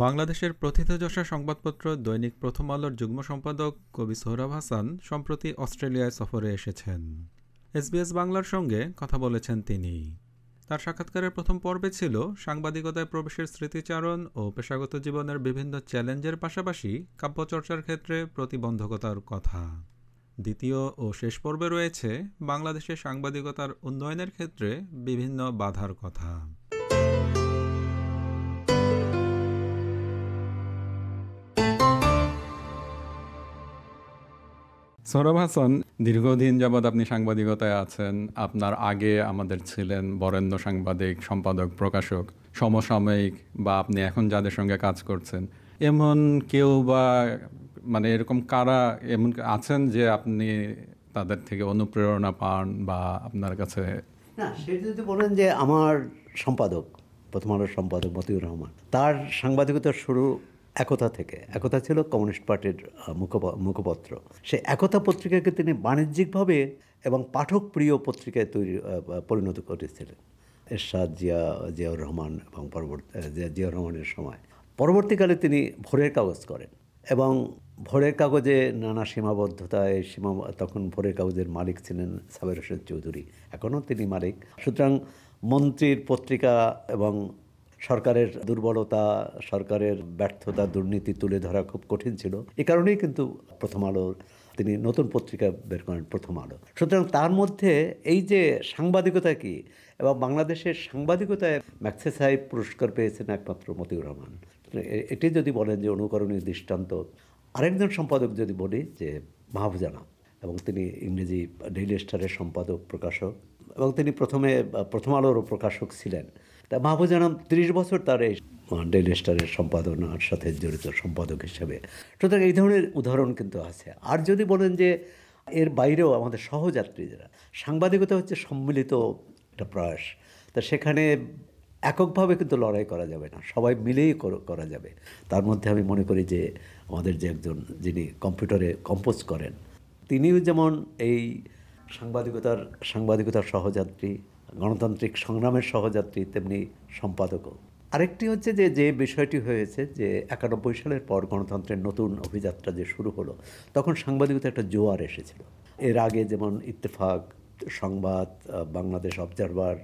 বাংলাদেশের প্রথিতযশা সংবাদপত্র দৈনিক প্রথম আলোর যুগ্ম সম্পাদক কবি সোহরাব হাসান সম্প্রতি অস্ট্রেলিয়ায় সফরে এসেছেন। এসবিএস বাংলার সঙ্গে কথা বলেছেন তিনি। তার সাক্ষাৎকারের প্রথম পর্বে ছিল সাংবাদিকতায় প্রবেশের স্মৃতিচারণ ও পেশাগত জীবনের বিভিন্ন চ্যালেঞ্জের পাশাপাশি কাব্যচর্চার ক্ষেত্রে প্রতিবন্ধকতার কথা। দ্বিতীয় ও শেষ পর্বে রয়েছে বাংলাদেশের সাংবাদিকতার উন্নয়নের ক্ষেত্রে বিভিন্ন বাধার কথা। সৌরভ হাসান, দীর্ঘদিন যাবৎ আপনি সাংবাদিকতায় আছেন। আপনার আগে আমাদের ছিলেন বরেণ্য সাংবাদিক, সম্পাদক, প্রকাশক, সমসাময়িক, বা আপনি এখন যাদের সঙ্গে কাজ করছেন। এমন কেউ বা মানে এরকম কারা এমন আছেন যে আপনি তাদের থেকে অনুপ্রেরণা পান বা আপনার কাছে না যদি বলেন যে আমার সম্পাদক, প্রথম আলোর সম্পাদক মতিউর রহমান, তার সাংবাদিকতার শুরু একতা থেকে। একতা ছিল কমিউনিস্ট পার্টির মুখপ- মুখপত্র। সে একতা পত্রিকাকে তিনি বাণিজ্যিকভাবে এবং পাঠক প্রিয় পত্রিকায় তৈরি পরিণত করেছিলেন। এরশাদ জিয়া, জিয়াউর রহমান এবং পরবর্তী জিয়া- জিয়াউর রহমানের সময়। পরবর্তীকালে তিনি ভোরের কাগজ করেন এবং ভোরের কাগজে নানা সীমাবদ্ধতায় সীমা, তখন ভোরের কাগজের মালিক ছিলেন সাবের হোসেন চৌধুরী। এখনও তিনি মালিক। সুতরাং মন্ত্রীর পত্রিকা এবং সরকারের দুর্বলতা, সরকারের ব্যর্থতা, দুর্নীতি তুলে ধরা খুব কঠিন ছিল। এ কারণেই কিন্তু প্রথম আলো, তিনি নতুন পত্রিকা বের করেন প্রথম আলো। সুতরাং তার মধ্যে এই যে সাংবাদিকতা কি, এবং বাংলাদেশের সাংবাদিকতায় ম্যাক্সেসাই পুরস্কার পেয়েছেন একমাত্র মতিউর রহমান। এটি যদি বলেন যে অনুকরণীয় দৃষ্টান্ত, আরেকজন সম্পাদক যদি বলি, যে মাহফুজানা এবং তিনি ইংরেজি ডেইলি স্টারের সম্পাদক, প্রকাশক, এবং তিনি প্রথমে, প্রথম আলোরও প্রকাশক ছিলেন। তা মাহবুজানাম তিরিশ বছর তার এই ডেইলি স্টারের সম্পাদনার সাথে জড়িত সম্পাদক হিসেবে। সুতরাং এই ধরনের উদাহরণ কিন্তু আছে। আর যদি বলেন যে এর বাইরেও আমাদের সহযাত্রী যারা, সাংবাদিকতা হচ্ছে সম্মিলিত একটা প্রয়াস। তা সেখানে এককভাবে কিন্তু লড়াই করা যাবে না, সবাই মিলেই করা যাবে। তার মধ্যে আমি মনে করি যে আমাদের যে একজন যিনি কম্পিউটারে কম্পোজ করেন, তিনিও যেমন এই সাংবাদিকতার সাংবাদিকতার সহযাত্রী গণতান্ত্রিক সংগ্রামের সহযাত্রী, তেমনি সম্পাদকও। আরেকটি হচ্ছে যে যে বিষয়টি হয়েছে যে, একানব্বই সালের পর গণতন্ত্রের নতুন অভিযাত্রা যে শুরু হলো, তখন সাংবাদিকতা একটা জোয়ার এসেছিল। এর আগে যেমন ইত্তেফাক, সংবাদ বাংলাদেশ অবজারভার,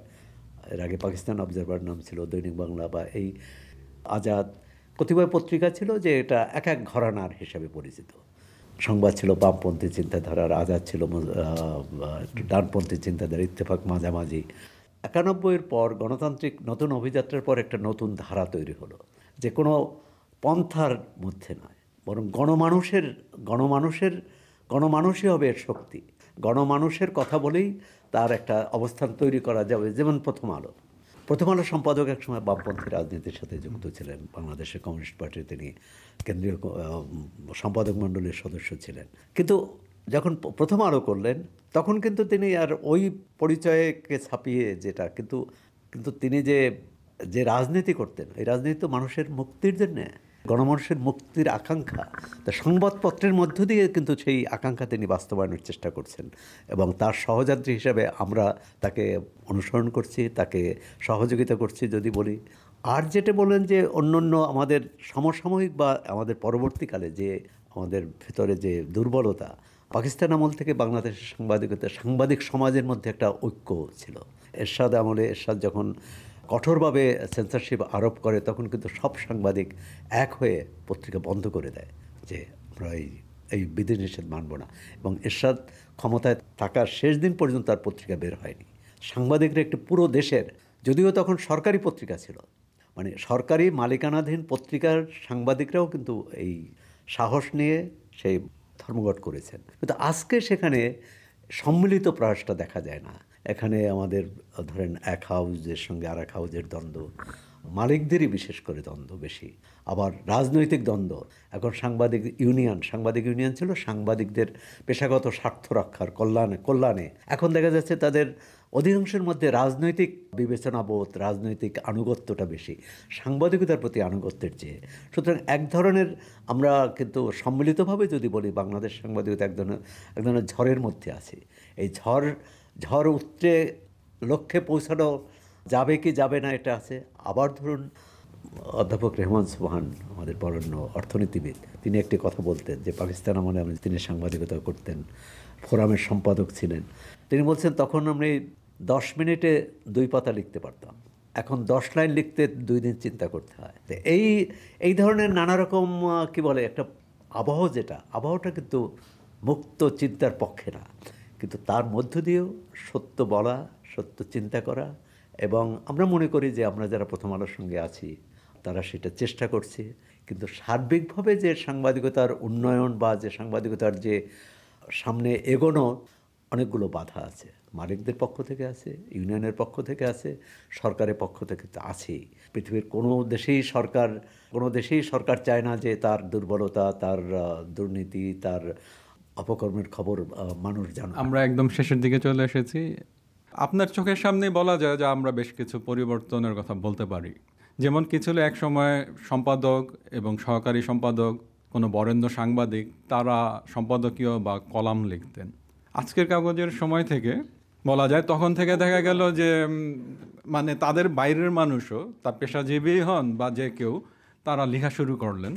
এর আগে পাকিস্তান অবজারভার নাম ছিল দৈনিক বাংলা বা এই আজাদ, কতিপয় পত্রিকা ছিল যে এটা এক এক ঘরানার হিসাবে পরিচিত। সংবাদ ছিল, বামপন্থী চিন্তাধারার আজাদ ছিল ডানপন্থী চিন্তাধারা, ইত্তেফাক মাঝামাঝি। একানব্বইয়ের পর গণতান্ত্রিক নতুন অভিযাত্রার পর একটা নতুন ধারা তৈরি হলো। যে কোনো পন্থার মধ্যে নয়, বরং গণমানুষের গণমানুষের, গণমানুষই হবে এর শক্তি। গণমানুষের কথা বলেই তার একটা অবস্থান তৈরি করা যাবে, যেমন প্রথম আলো। প্রথম আলো সম্পাদক একসময় বামপন্থী রাজনীতির সাথে যুক্ত ছিলেন। বাংলাদেশের কমিউনিস্ট পার্টির তিনি কেন্দ্রীয় সম্পাদক মণ্ডলীর সদস্য ছিলেন। কিন্তু যখন প্রথম আলো করলেন, তখন কিন্তু তিনি আর ওই পরিচয়কে ছাপিয়ে যেটা, কিন্তু কিন্তু তিনি যে যে রাজনীতি করতেন, এই রাজনীতি তো মানুষের মুক্তির জন্যে গণমানুষের মুক্তির আকাঙ্ক্ষা। তা সংবাদপত্রের মধ্য দিয়ে কিন্তু সেই আকাঙ্ক্ষা তিনি বাস্তবায়নের চেষ্টা করছেন এবং তার সহযাত্রী হিসাবে আমরা তাকে অনুসরণ করছি, তাকে সহযোগিতা করছি যদি বলি। আর যেটা বলেন যে অন্য আমাদের সমসাময়িক বা আমাদের পরবর্তীকালে যে আমাদের ভেতরে যে দুর্বলতা, পাকিস্তান আমল থেকে বাংলাদেশের সাংবাদিকতা, সাংবাদিক সমাজের মধ্যে একটা ঐক্য ছিল। এরশাদ আমলে, এরশাদ যখন কঠোরভাবে সেন্সরশিপ আরোপ করে, তখন কিন্তু সব সাংবাদিক এক হয়ে পত্রিকা বন্ধ করে দেয় যে আমরা এই এই বিধিনিষেধ মানব না। এবং এরশাদ ক্ষমতায় থাকার শেষ দিন পর্যন্ত তার পত্রিকা বের হয়নি। সাংবাদিকরা একটি পুরো দেশের, যদিও তখন সরকারি পত্রিকা ছিল মানে সরকারি মালিকানাধীন পত্রিকার সাংবাদিকরাও কিন্তু এই সাহস নিয়ে সেই ধর্মঘট করেছেন। কিন্তু আজকে সেখানে সম্মিলিত প্রয়াসটা দেখা যায় না। এখানে আমাদের ধরেন এক হাউজের সঙ্গে আর এক হাউজের দ্বন্দ্ব। মালিকদেরই বিশেষ করে দ্বন্দ্ব বেশি। আবার রাজনৈতিক দ্বন্দ্ব। এখন সাংবাদিক ইউনিয়ন সাংবাদিক ইউনিয়ন ছিল সাংবাদিকদের পেশাগত স্বার্থ রক্ষার কল্যাণে কল্যাণে। এখন দেখা যাচ্ছে তাদের অধিকাংশের মধ্যে রাজনৈতিক বিবেচনাবোধ, রাজনৈতিক আনুগত্যটা বেশি। সাংবাদিকতার প্রতি আনুগত্যের চেয়ে। সুতরাং এক ধরনের আমরা কিন্তু সম্মিলিতভাবে যদি বলি, বাংলাদেশ সাংবাদিকতা এক ধরনের এক ধরনের ঝড়ের মধ্যে আছে। এই ঝড় ঝড় উত্তরে লক্ষ্যে পৌঁছানো যাবে কি যাবে না এটা আছে। আবার ধরুন, অধ্যাপক রেহমান সুবহান, আমাদের বরণ্য অর্থনীতিবিদ, তিনি একটি কথা বলতেন যে পাকিস্তান আমলে আমি তিনি সাংবাদিকতা করতেন, ফোরামের সম্পাদক ছিলেন। তিনি বলছেন, তখন আমি দশ মিনিটে দুই পাতা লিখতে পারতাম। এখন দশ লাইন লিখতে দুই দিন চিন্তা করতে হয়। এই এই ধরনের নানা রকম কি বলে, একটা আবহ যেটা, আবহটা কিন্তু মুক্ত চিন্তার পক্ষে না। কিন্তু তার মধ্য দিয়েও সত্য বলা, সত্য চিন্তা করা এবং আমরা মনে করি যে আমরা যারা প্রথম আলোর সঙ্গে আছি, তারা সেটা চেষ্টা করছে। কিন্তু সার্বিকভাবে যে সাংবাদিকতার উন্নয়ন বা যে সাংবাদিকতার যে সামনে এগোনো, অনেকগুলো বাধা আছে। মালিকদের পক্ষ থেকে আছে, ইউনিয়নের পক্ষ থেকে আছে, সরকারের পক্ষ থেকে তো আছেই। পৃথিবীর কোনো দেশেই সরকার, কোনো দেশেই সরকার চায় না যে তার দুর্বলতা, তার দুর্নীতি, তার অপকর্মের খবর মানুষ জানে। আমরা একদম শেষের দিকে চলে এসেছি। আপনার চোখের সামনেই বলা যায় যে আমরা বেশ কিছু পরিবর্তনের কথা বলতে পারি। যেমন কি ছিল এক সময় সম্পাদক এবং সহকারী সম্পাদক, কোনো বরেণ্য সাংবাদিক, তারা সম্পাদকীয় বা কলাম লিখতেন। আজকের কাগজের সময় থেকে বলা যায়, তখন থেকে দেখা গেল যে মানে তাদের বাইরের মানুষও, তার পেশাজীবী হন বা যে কেউ, তারা লেখা শুরু করলেন।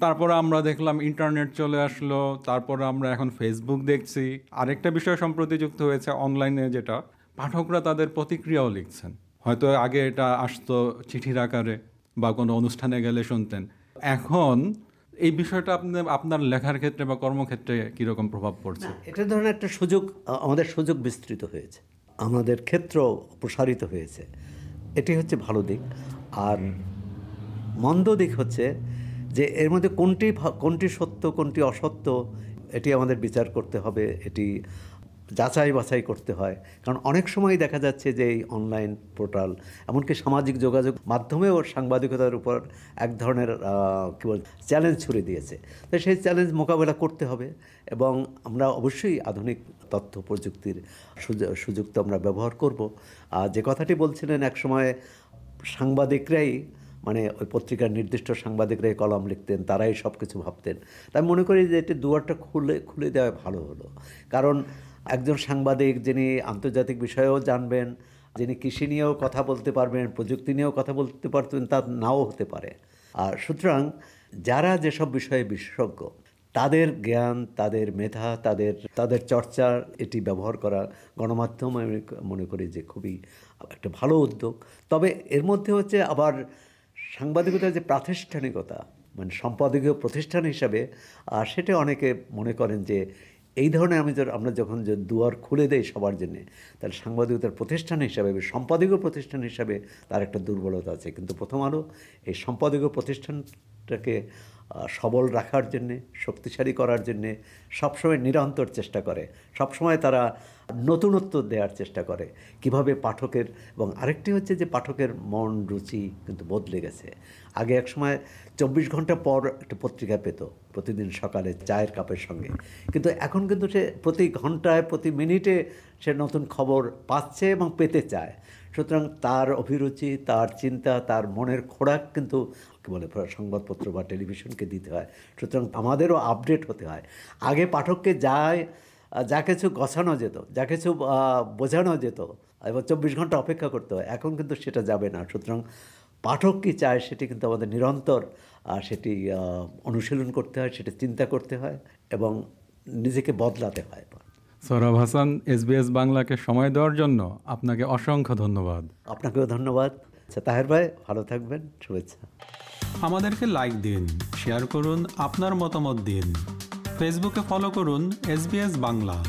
তারপরে আমরা দেখলাম ইন্টারনেট চলে আসলো, তারপরে আমরা এখন ফেসবুক দেখছি। আরেকটা বিষয় সম্প্রতি যুক্ত হয়েছে অনলাইনে যেটা, পাঠকরা তাদের প্রতিক্রিয়াও লিখছেন। হয়তো আগে এটা আসতো চিঠির আকারে বা কোনো অনুষ্ঠানে গেলে শুনতেন। এখন এই বিষয়টা আপনি, আপনার লেখার ক্ষেত্রে বা কর্মক্ষেত্রে কীরকম প্রভাব পড়ছে? এটা ধরনের একটা সুযোগ, আমাদের সুযোগ বিস্তৃত হয়েছে। আমাদের ক্ষেত্র প্রসারিত হয়েছে। এটি হচ্ছে ভালো দিক। আর মন্দ দিক হচ্ছে যে এর মধ্যে কোনটি কোনটি সত্য, কোনটি অসত্য, এটি আমাদের বিচার করতে হবে, এটি যাচাই বাছাই করতে হয়। কারণ অনেক সময় দেখা যাচ্ছে যে এই অনলাইন পোর্টাল, এমনকি সামাজিক যোগাযোগ মাধ্যমেও সাংবাদিকতার উপর এক ধরনের কী বল, চ্যালেঞ্জ ছুড়ে দিয়েছে। তো সেই চ্যালেঞ্জ মোকাবেলা করতে হবে এবং আমরা অবশ্যই আধুনিক তথ্য প্রযুক্তির সুযোগ তো আমরা ব্যবহার করব। আর যে কথাটি বলছিলেন এক সময় সাংবাদিকরাই মানে ওই পত্রিকার নির্দিষ্ট সাংবাদিকরাই কলম লিখতেন, তারাই সব কিছু ভাবতেন। তাই মনে করি যে এটি দুয়ারটা খুলে খুলে দেওয়া ভালো হলো। কারণ একজন সাংবাদিক যিনি আন্তর্জাতিক বিষয়েও জানবেন, যিনি কৃষি নিয়েও কথা বলতে পারবেন, প্রযুক্তি নিয়েও কথা বলতে পারতেন, তা নাও হতে পারে। আর সুতরাং যারা যেসব বিষয়ে বিশেষজ্ঞ, তাদের জ্ঞান, তাদের মেধা, তাদের তাদের চর্চা এটি ব্যবহার করা গণমাধ্যম আমি মনে করি যে খুবই একটা ভালো উদ্যোগ। তবে এর মধ্যে হচ্ছে আবার সাংবাদিকতার যে প্রাতিষ্ঠানিকতা মানে সম্পাদকীয় প্রতিষ্ঠান হিসাবে, আর সেটা অনেকে মনে করেন যে এই ধরনের আমি আমরা যখন যে দুয়ার খুলে দেই সবার জন্যে, তাহলে সাংবাদিকতার প্রতিষ্ঠান হিসাবে সম্পাদকীয় প্রতিষ্ঠান হিসাবে তার একটা দুর্বলতা আছে। কিন্তু প্রথম আলো এই সম্পাদকীয় প্রতিষ্ঠানটাকে সবল রাখার জন্যে, শক্তিশালী করার জন্যে সবসময় নিরন্তর চেষ্টা করে। সবসময় তারা নতুনত্ব দেওয়ার চেষ্টা করে। কীভাবে পাঠকের, এবং আরেকটি হচ্ছে যে পাঠকের মন রুচি কিন্তু বদলে গেছে। আগে এক সময় চব্বিশ ঘণ্টা পর একটা পত্রিকা পেত, প্রতিদিন সকালে চায়ের কাপের সঙ্গে। কিন্তু এখন কিন্তু সে প্রতি ঘন্টায়, প্রতি মিনিটে সে নতুন খবর পাচ্ছে এবং পেতে চায়। সুতরাং তার অভিরুচি, তার চিন্তা, তার মনের খোরাক কিন্তু কী বলে, সংবাদপত্র বা টেলিভিশনকে দিতে হয়। সুতরাং আমাদেরও আপডেট হতে হয়। আগে পাঠককে যায়, যা কিছু গছানো যেত, যা কিছু বোঝানো যেত এবার চব্বিশ ঘণ্টা অপেক্ষা করতে হয়, এখন কিন্তু সেটা যাবে না। সুতরাং পাঠক কী চায় সেটি কিন্তু আমাদের নিরন্তর সেটি অনুশীলন করতে হয়, সেটা চিন্তা করতে হয়, এবং নিজেকে বদলাতে হয়। সৌরভ হাসান এসবিএস বাংলাকে সময় দেওয়ার জন্য আপনাকে অসংখ্য ধন্যবাদ। আপনাকেও ধন্যবাদ। আচ্ছা তাহের ভাই ভালো থাকবেন শুভেচ্ছা। আমাদেরকে লাইক দিন শেয়ার করুন আপনার মতামত দিন। ফেসবুকে ফলো করুন এস বাংলা।